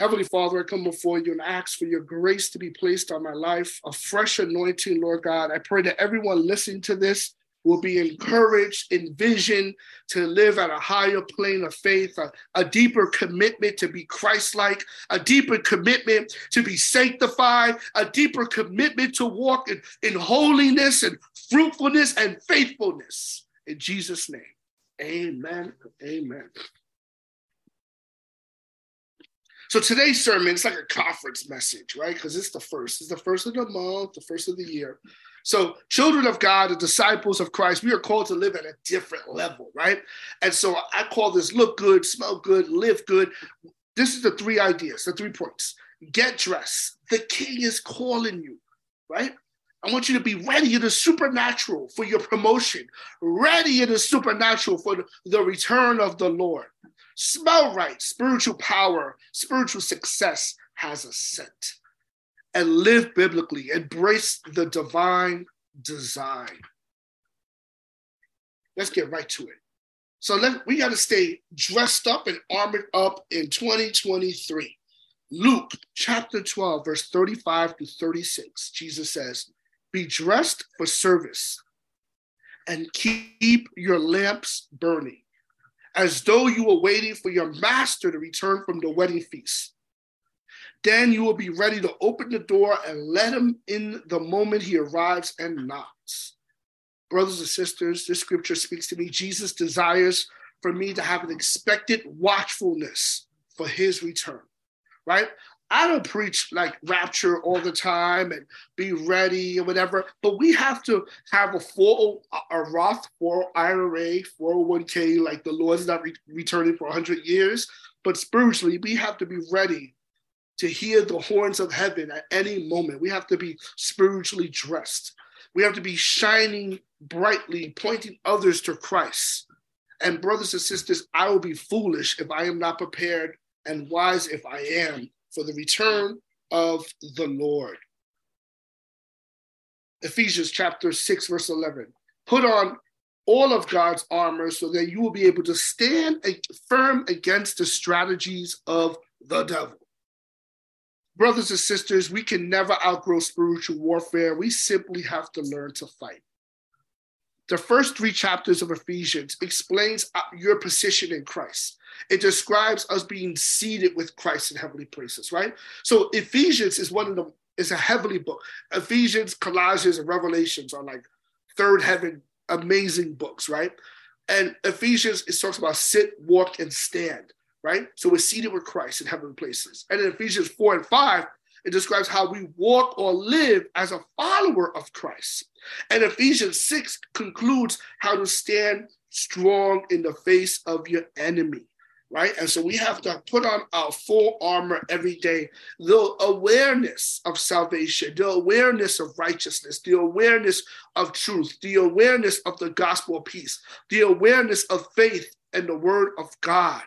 Heavenly Father, I come before you and ask for your grace to be placed on my life, a fresh anointing, Lord God. I pray that everyone listening to this will be encouraged, envisioned to live at a higher plane of faith, a, a deeper commitment to be Christ like, a deeper commitment to be sanctified, a deeper commitment to walk in, in holiness and fruitfulness and faithfulness. In Jesus' name, amen. Amen. So today's sermon is like a conference message, right? Because it's the first. It's the first of the month, the first of the year. So, children of God, the disciples of Christ, we are called to live at a different level, right? And so I call this look good, smell good, live good. This is the three ideas, the three points. Get dressed. The king is calling you, right? I want you to be ready in the supernatural for your promotion, ready in the supernatural for the return of the Lord. Smell right, spiritual power, spiritual success has a scent. And live biblically, embrace the divine design. Let's get right to it. So let, we got to stay dressed up and armored up in 2023. Luke chapter 12, verse 35 to 36, Jesus says, Be dressed for service and keep your lamps burning as though you were waiting for your master to return from the wedding feast. Then you will be ready to open the door and let him in the moment he arrives and knocks. Brothers and sisters, this scripture speaks to me. Jesus desires for me to have an expected watchfulness for his return, right? I don't preach like rapture all the time and be ready or whatever, but we have to have a full, a Roth for IRA, 401k, like the Lord's not re- returning for 100 years. But spiritually, we have to be ready to hear the horns of heaven at any moment. We have to be spiritually dressed. We have to be shining brightly, pointing others to Christ. And brothers and sisters, I will be foolish if I am not prepared and wise if I am for the return of the Lord. Ephesians chapter 6, verse 11. Put on all of God's armor so that you will be able to stand firm against the strategies of the devil. Brothers and sisters, we can never outgrow spiritual warfare. We simply have to learn to fight. The first three chapters of Ephesians explains uh, your position in Christ. It describes us being seated with Christ in heavenly places, right? So Ephesians is one of the is a heavenly book. Ephesians, Colossians, and Revelations are like third heaven amazing books, right? And Ephesians it talks about sit, walk, and stand, right? So we're seated with Christ in heavenly places. And in Ephesians 4 and 5, it describes how we walk or live as a follower of Christ. And Ephesians 6 concludes how to stand strong in the face of your enemy, right? And so we have to put on our full armor every day. The awareness of salvation, the awareness of righteousness, the awareness of truth, the awareness of the gospel of peace, the awareness of faith and the word of God.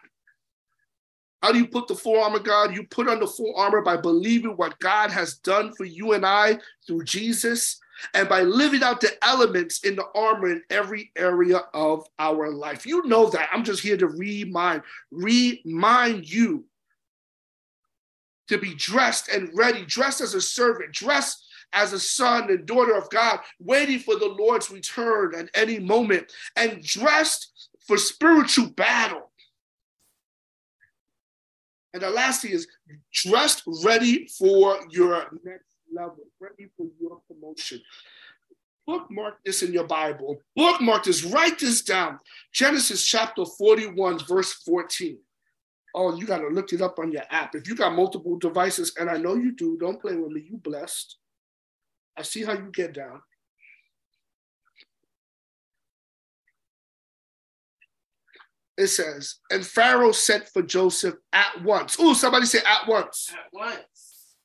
How do you put the full armor, God? You put on the full armor by believing what God has done for you and I through Jesus and by living out the elements in the armor in every area of our life. You know that. I'm just here to remind, remind you to be dressed and ready, dressed as a servant, dressed as a son and daughter of God, waiting for the Lord's return at any moment, and dressed for spiritual battle. And the last thing is dressed ready for your next level, ready for your promotion. Bookmark this in your Bible. Bookmark this, write this down. Genesis chapter 41, verse 14. Oh, you got to look it up on your app. If you got multiple devices, and I know you do, don't play with me. You blessed. I see how you get down. It says, and Pharaoh sent for Joseph at once. Oh, somebody say at once. At once.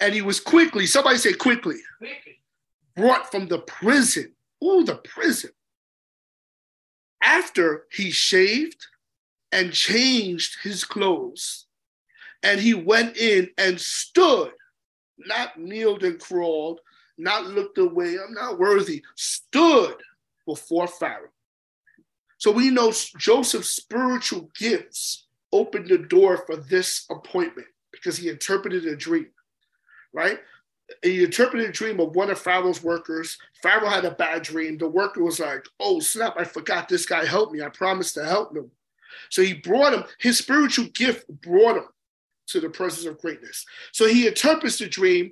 And he was quickly, somebody say quickly, Quickly. brought from the prison. Oh, the prison. After he shaved and changed his clothes, and he went in and stood, not kneeled and crawled, not looked away, I'm not worthy, stood before Pharaoh. So we know Joseph's spiritual gifts opened the door for this appointment because he interpreted a dream, right? He interpreted a dream of one of Pharaoh's workers. Pharaoh had a bad dream. The worker was like, oh, snap, I forgot this guy helped me. I promised to help him. So he brought him, his spiritual gift brought him to the presence of greatness. So he interprets the dream.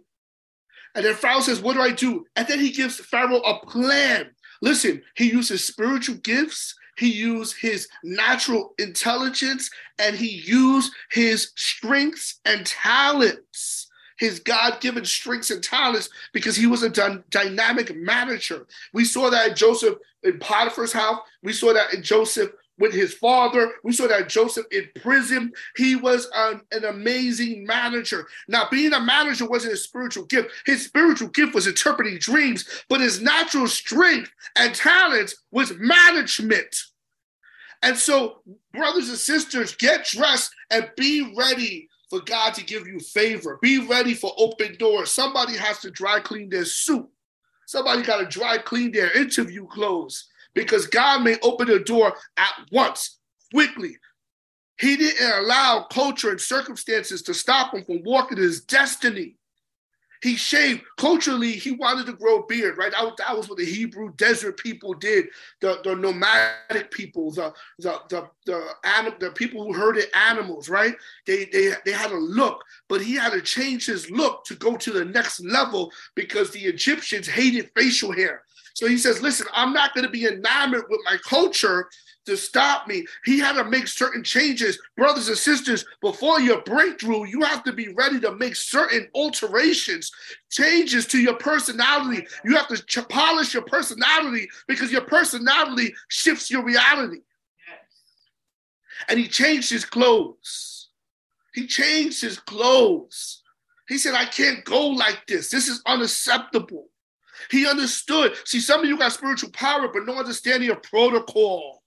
And then Pharaoh says, What do I do? And then he gives Pharaoh a plan. Listen, he uses spiritual gifts, he used his natural intelligence, and he used his strengths and talents. His God given strengths and talents because he was a dy- dynamic manager. We saw that in Joseph in Potiphar's house. We saw that in Joseph with his father. We saw that Joseph in prison. He was an, an, amazing manager. Now, being a manager wasn't his spiritual gift. His spiritual gift was interpreting dreams, but his natural strength and talents was management. And so, brothers and sisters, get dressed and be ready for God to give you favor. Be ready for open doors. Somebody has to dry clean their suit. Somebody got to dry clean their interview clothes because God may open the door at once, quickly. He didn't allow culture and circumstances to stop him from walking his destiny. He shaved. Culturally, he wanted to grow a beard, right? That, that was what the Hebrew desert people did. The, the nomadic people, the the the the, anim, the people who herded animals, right? They, they they had a look, but he had to change his look to go to the next level because the Egyptians hated facial hair. So he says, listen, I'm not going to be enamored with my culture to stop me. He had to make certain changes. Brothers and sisters, before your breakthrough, you have to be ready to make certain alterations, changes to your personality. You have to ch- polish your personality because your personality shifts your reality. And he changed his clothes. He changed his clothes. He said, I can't go like this. This is unacceptable. He understood. See, some of you got spiritual power, but no understanding of protocol.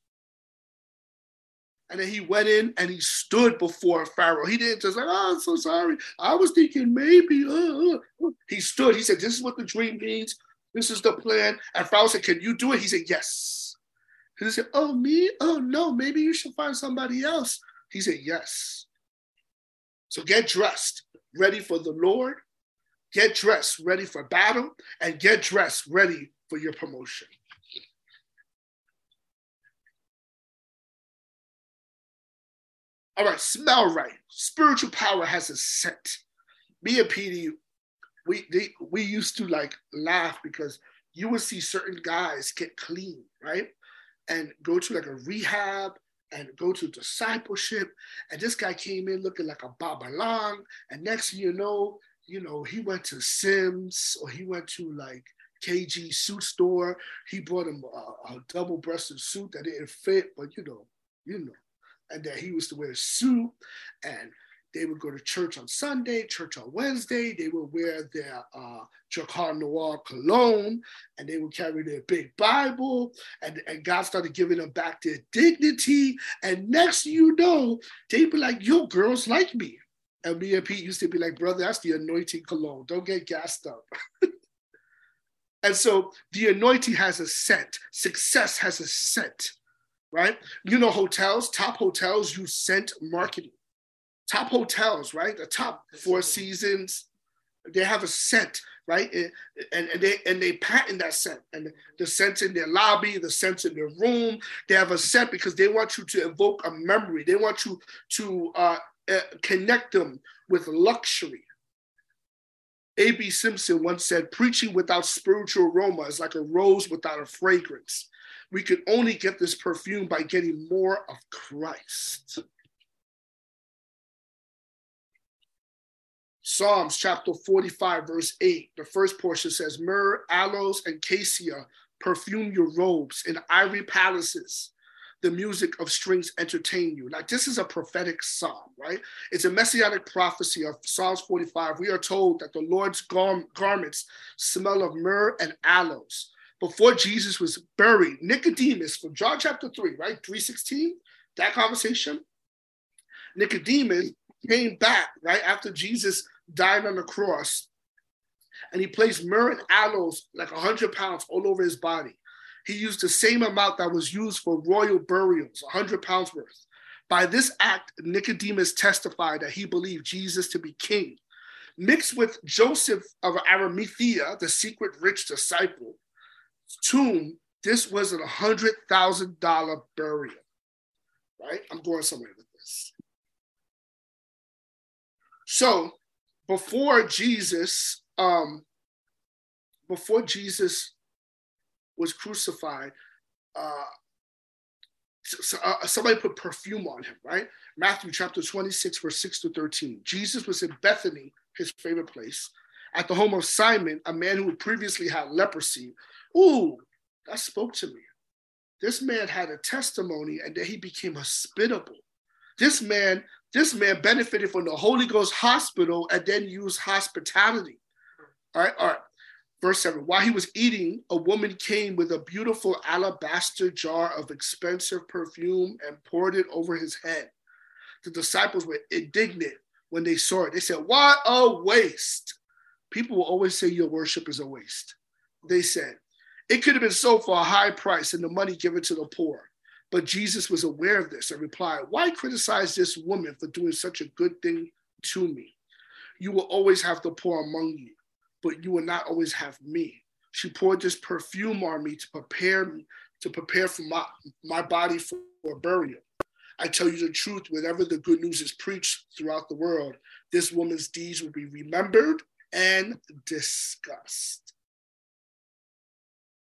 And then he went in and he stood before Pharaoh. He didn't just like, oh, I'm so sorry. I was thinking maybe. Uh, uh. He stood. He said, This is what the dream means. This is the plan. And Pharaoh said, Can you do it? He said, Yes. He said, Oh, me? Oh, no. Maybe you should find somebody else. He said, Yes. So get dressed, ready for the Lord, get dressed, ready for battle, and get dressed, ready for your promotion. All right, smell right. Spiritual power has a scent. Me and Petey, we they, we used to like laugh because you would see certain guys get clean, right? And go to like a rehab and go to discipleship. And this guy came in looking like a Babylon. And next thing you know, you know, he went to Syms or he went to like KG suit store. He bought him a, a double-breasted suit that didn't fit, but you know, you know and that he was to wear a suit and they would go to church on Sunday, church on Wednesday. They would wear their uh, Drakkar Noir cologne and they would carry their big Bible. And, and God started giving them back their dignity. And next you know, they'd be like, yo, girls like me. And me and Pete used to be like, brother, that's the anointing cologne. Don't get gassed up. and so the anointing has a scent, success has a scent right? You know, hotels, top hotels use scent marketing. Top hotels, right? The top Four Seasons, they have a scent, right? And, and they and they patent that scent. And the scent in their lobby, the scent in their room, they have a scent because they want you to evoke a memory. They want you to uh, uh, connect them with luxury. A.B. Simpson once said, preaching without spiritual aroma is like a rose without a fragrance we can only get this perfume by getting more of Christ. Psalms chapter 45, verse 8, the first portion says, Myrrh, aloes, and cassia perfume your robes in ivory palaces. The music of strings entertain you. Like this is a prophetic psalm, right? It's a messianic prophecy of Psalms 45. We are told that the Lord's gar- garments smell of myrrh and aloes before Jesus was buried, Nicodemus from John chapter 3, right? 316, that conversation. Nicodemus came back, right, after Jesus died on the cross, and he placed myrrh and aloes, like 100 pounds, all over his body. He used the same amount that was used for royal burials, 100 pounds worth. By this act, Nicodemus testified that he believed Jesus to be king. Mixed with Joseph of Arimathea, the secret rich disciple, tomb, this was a hundred thousand dollar burial. Right? I'm going somewhere with this. So before Jesus, um, before Jesus was crucified, uh, uh, somebody put perfume on him, right? Matthew chapter 26, verse 6 to 13. Jesus was in Bethany, his favorite place, at the home of Simon, a man who previously had leprosy. Ooh, that spoke to me. This man had a testimony and then he became hospitable. This man, this man benefited from the Holy Ghost hospital and then used hospitality. All right, all right. Verse 7 While he was eating, a woman came with a beautiful alabaster jar of expensive perfume and poured it over his head. The disciples were indignant when they saw it. They said, What a waste! People will always say your worship is a waste. They said, It could have been sold for a high price and the money given to the poor. But Jesus was aware of this and replied, Why criticize this woman for doing such a good thing to me? You will always have the poor among you but you will not always have me. She poured this perfume on me to prepare me, to prepare for my, my body for, for burial. I tell you the truth, whenever the good news is preached throughout the world, this woman's deeds will be remembered and discussed.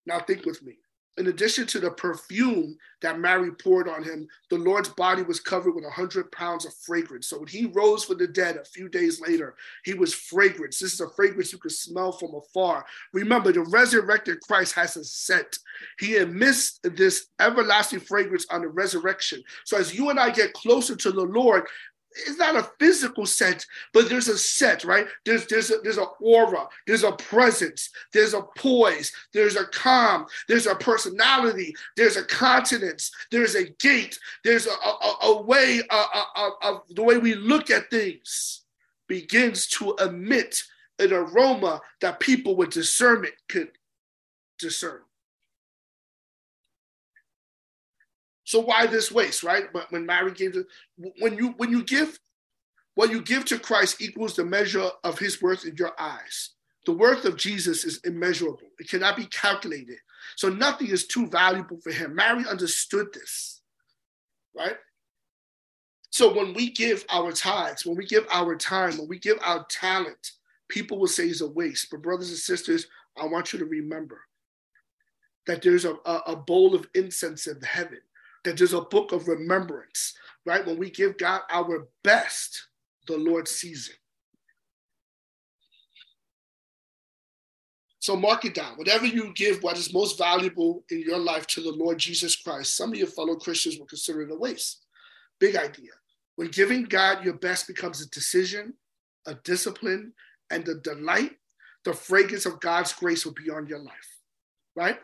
Now, think with me in addition to the perfume that Mary poured on him, the Lord's body was covered with a hundred pounds of fragrance. So when he rose from the dead a few days later, he was fragrance. This is a fragrance you can smell from afar. Remember, the resurrected Christ has a scent. He emits this everlasting fragrance on the resurrection. So as you and I get closer to the Lord, it's not a physical sense, but there's a set, right? There's there's a, there's an aura, there's a presence, there's a poise, there's a calm, there's a personality, there's a continence, there's a gait, there's a, a, a way of the way we look at things begins to emit an aroma that people with discernment could discern. So why this waste, right? But when Mary gave the when you when you give what you give to Christ equals the measure of his worth in your eyes. The worth of Jesus is immeasurable. It cannot be calculated. So nothing is too valuable for him. Mary understood this, right? So when we give our tithes, when we give our time, when we give our talent, people will say it's a waste. But brothers and sisters, I want you to remember that there's a, a, bowl of incense in heaven that a book of remembrance, right? When we give God our best, the Lord sees it. So mark it down. Whatever you give, what is most valuable in your life to the Lord Jesus Christ, some of your fellow Christians will consider it a waste. Big idea. When giving God your best becomes a decision, a discipline, and a delight, the fragrance of God's grace will be on your life, right?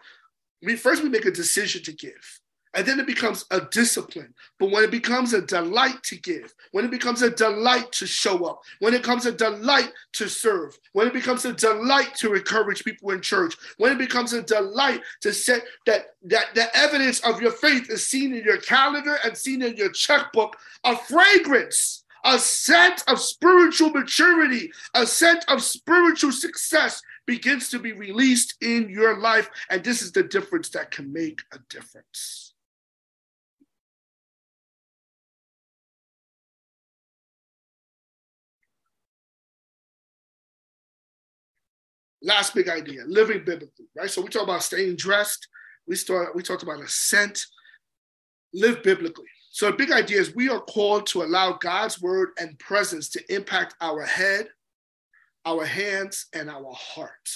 We first we make a decision to give. And then it becomes a discipline. But when it becomes a delight to give, when it becomes a delight to show up, when it becomes a delight to serve, when it becomes a delight to encourage people in church, when it becomes a delight to set that, that the evidence of your faith is seen in your calendar and seen in your checkbook, a fragrance a scent of spiritual maturity, a scent of spiritual success begins to be released in your life. And this is the difference that can make a difference. Last big idea, living biblically, right? So we talk about staying dressed. We start, we talked about a scent. Live biblically. So the big idea is we are called to allow God's word and presence to impact our head, our hands, and our heart.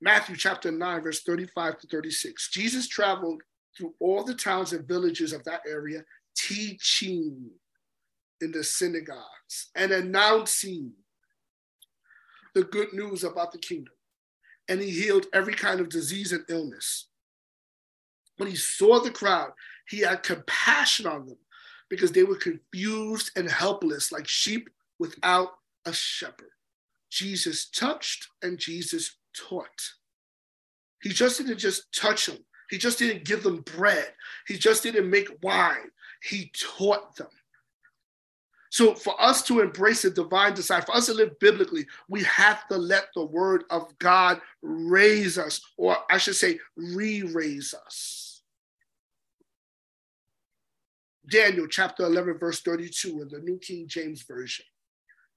Matthew chapter 9, verse 35 to 36. Jesus traveled through all the towns and villages of that area, teaching in the synagogues and announcing the good news about the kingdom. And he healed every kind of disease and illness. When he saw the crowd, he had compassion on them because they were confused and helpless, like sheep without a shepherd. Jesus touched and Jesus taught. He just didn't just touch them. He just didn't give them bread. He just didn't make wine. he taught them. So for us to embrace the divine design, for us to live biblically, we have to let the word of God raise us, or I should say, re-raise us. Daniel chapter 11, verse 32 in the New King James Version.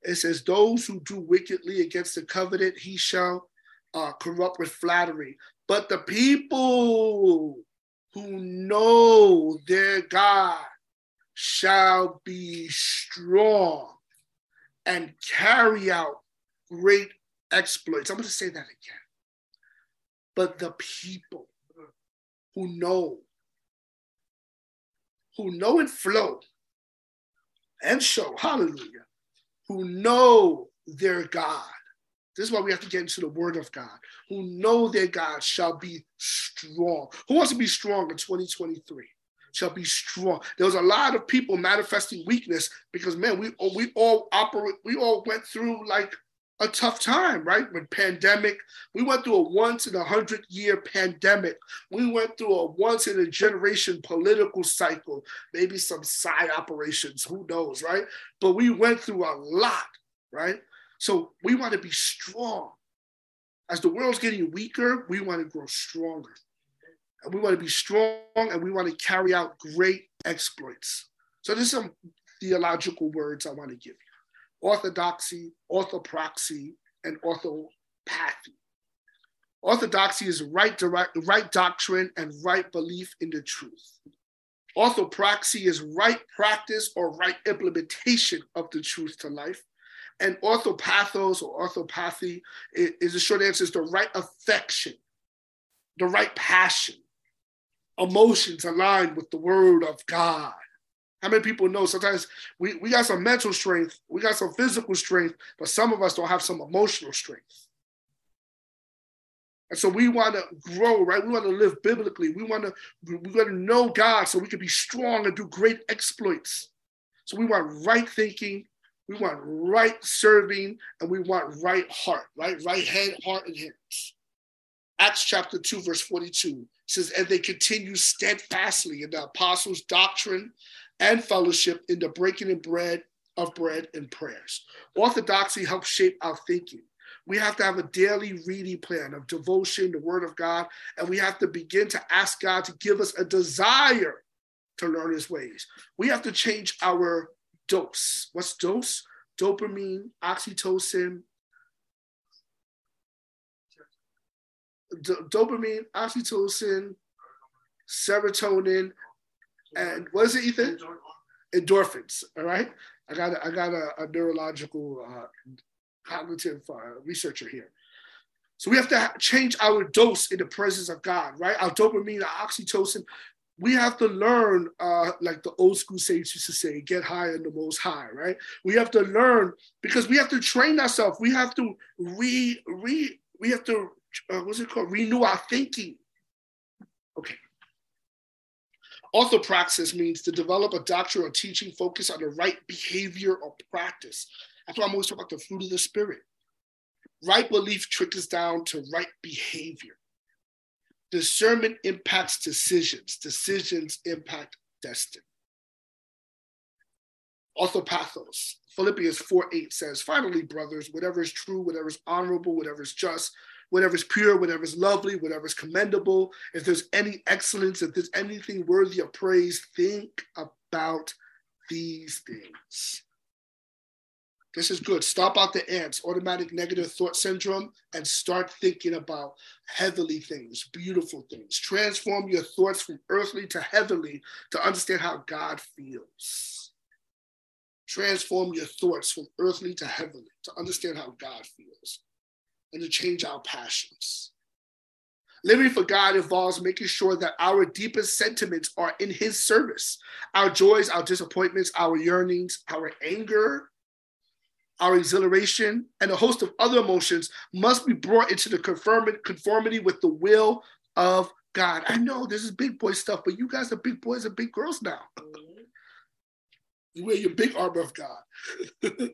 It says, Those who do wickedly against the covenant, he shall uh, corrupt with flattery. But the people who know their God shall be strong and carry out great exploits. I'm going to say that again. But the people who know, who know and flow and show, hallelujah, who know their God. This is why we have to get into the word of God. Who know their God shall be strong. Who wants to be strong in 2023? Shall be strong. There was a lot of people manifesting weakness because man, we oh, we all operate, we all went through like a tough time, right? With pandemic, we went through a once in a hundred year pandemic. We went through a once in a generation political cycle, maybe some side operations, who knows, right? But we went through a lot, right? So we want to be strong. As the world's getting weaker, we want to grow stronger. And we want to be strong and we want to carry out great exploits. So there's some theological words I want to give you orthodoxy, orthopraxy, and orthopathy. Orthodoxy is right, direct, right doctrine and right belief in the truth. Orthopraxy is right practice or right implementation of the truth to life. And orthopathos or orthopathy is the short answer is the right affection, the right passion, emotions aligned with the word of God. How many people know sometimes we, we got some mental strength, we got some physical strength, but some of us don't have some emotional strength. And so we want to grow, right? We want to live biblically. We want to we want to know God so we can be strong and do great exploits. So we want right thinking, we want right serving, and we want right heart, right? Right head, heart, and hands. Acts chapter 2, verse 42 says, And they continue steadfastly in the apostles' doctrine and fellowship in the breaking of bread of bread and prayers. Orthodoxy helps shape our thinking. We have to have a daily reading plan of devotion, the word of God, and we have to begin to ask God to give us a desire to learn his ways. We have to change our dose. What's dose? Dopamine, oxytocin, dopamine, oxytocin, serotonin, and what is it, Ethan? Endorphins. All right. I got a, I got a, a neurological uh, cognitive uh, researcher here. So we have to change our dose in the presence of God, right? Our dopamine, our oxytocin. We have to learn, uh, like the old school saints used to say, get high in the most high, right? We have to learn because we have to train ourselves. We have to re, re, we have to, uh, what's it called? Renew our thinking. Okay. Orthopraxis means to develop a doctrine or teaching focused on the right behavior or practice. That's why I'm always talking about the fruit of the spirit. Right belief trickles down to right behavior. Discernment impacts decisions. Decisions impact destiny. Orthopathos. Philippians 4 8 says, Finally, brothers, whatever is true, whatever is honorable, whatever is just, whatever is pure, whatever is lovely, whatever is commendable, if there's any excellence, if there's anything worthy of praise, think about these things. This is good. Stop out the ants, automatic negative thought syndrome, and start thinking about heavenly things, beautiful things. Transform your thoughts from earthly to heavenly to understand how God feels. Transform your thoughts from earthly to heavenly to understand how God feels and to change our passions. Living for God involves making sure that our deepest sentiments are in His service. Our joys, our disappointments, our yearnings, our anger, our exhilaration, and a host of other emotions must be brought into the conformity with the will of God. I know this is big boy stuff, but you guys are big boys and big girls now. Mm-hmm. you wear your big armor of God,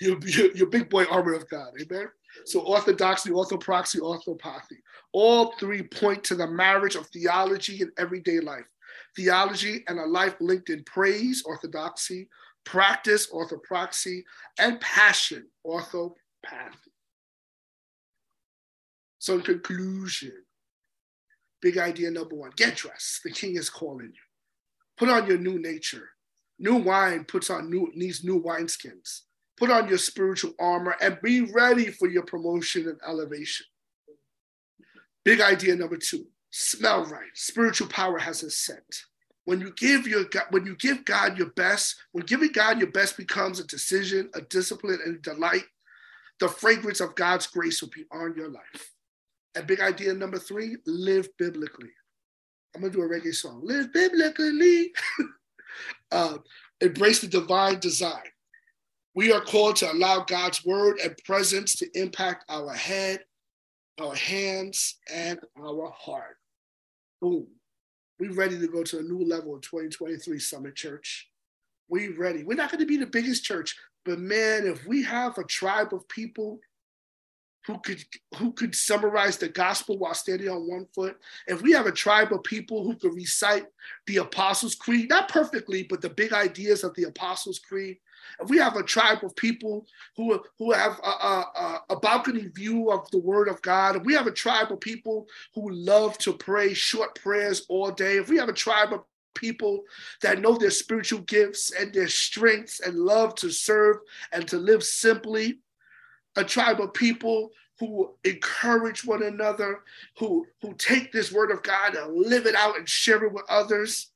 your, your, your big boy armor of God. Amen. So orthodoxy, orthopraxy, orthopathy. All three point to the marriage of theology and everyday life. theology, and a life linked in praise, orthodoxy, practice, orthopraxy, and passion, orthopathy. So, in conclusion, big idea number one get dressed. The king is calling you. Put on your new nature. New wine puts on new needs new wineskins. Put on your spiritual armor and be ready for your promotion and elevation. Big idea number two smell right. Spiritual power has a scent. When you give your when you give God your best, when giving God your best becomes a decision, a discipline, and a delight, the fragrance of God's grace will be on your life. And big idea number three: live biblically. I'm gonna do a reggae song. Live biblically. uh, embrace the divine design. We are called to allow God's word and presence to impact our head, our hands, and our heart. Boom. We ready to go to a new level in 2023 Summit Church. We ready. We're not going to be the biggest church, but man, if we have a tribe of people who could who could summarize the gospel while standing on one foot, if we have a tribe of people who could recite the Apostles' Creed, not perfectly, but the big ideas of the Apostles' Creed, if we have a tribe of people who, who have a, a, a, balcony view of the word of God, if we have a tribe of people who love to pray short prayers all day, if we have a tribe of people that know their spiritual gifts and their strengths and love to serve and to live simply, a tribe of people who encourage one another, who, who take this word of God and live it out and share it with others,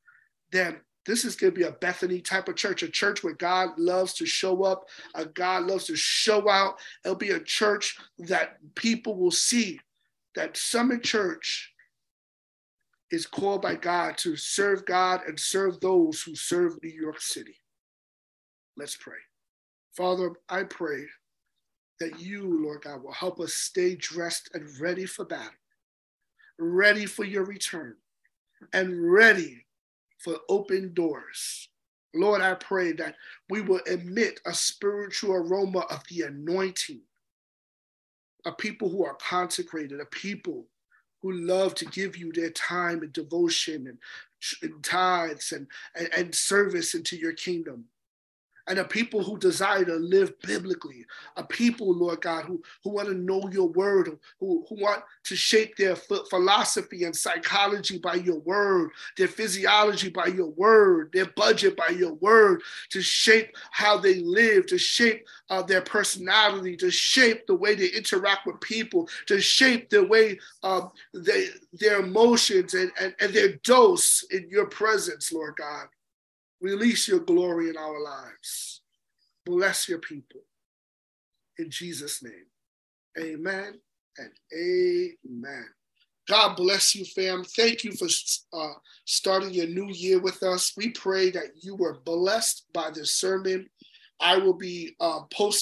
then this is going to be a Bethany type of church, a church where God loves to show up, a God loves to show out. It'll be a church that people will see that Summit Church is called by God to serve God and serve those who serve New York City. Let's pray. Father, I pray that you, Lord God, will help us stay dressed and ready for battle, ready for your return, and ready for open doors. Lord, I pray that we will emit a spiritual aroma of the anointing, a people who are consecrated, a people who love to give you their time and devotion and, and tithes and, and, and service into your kingdom and a people who desire to live biblically, a people, Lord God, who, who want to know your word, who, who want to shape their philosophy and psychology by your word, their physiology by your word, their budget by your word, to shape how they live, to shape uh, their personality, to shape the way they interact with people, to shape the way uh, they, their emotions and, and, and their dose in your presence, Lord God. Release your glory in our lives. Bless your people. In Jesus' name, amen and amen. God bless you, fam. Thank you for uh, starting your new year with us. We pray that you were blessed by this sermon. I will be uh, posting.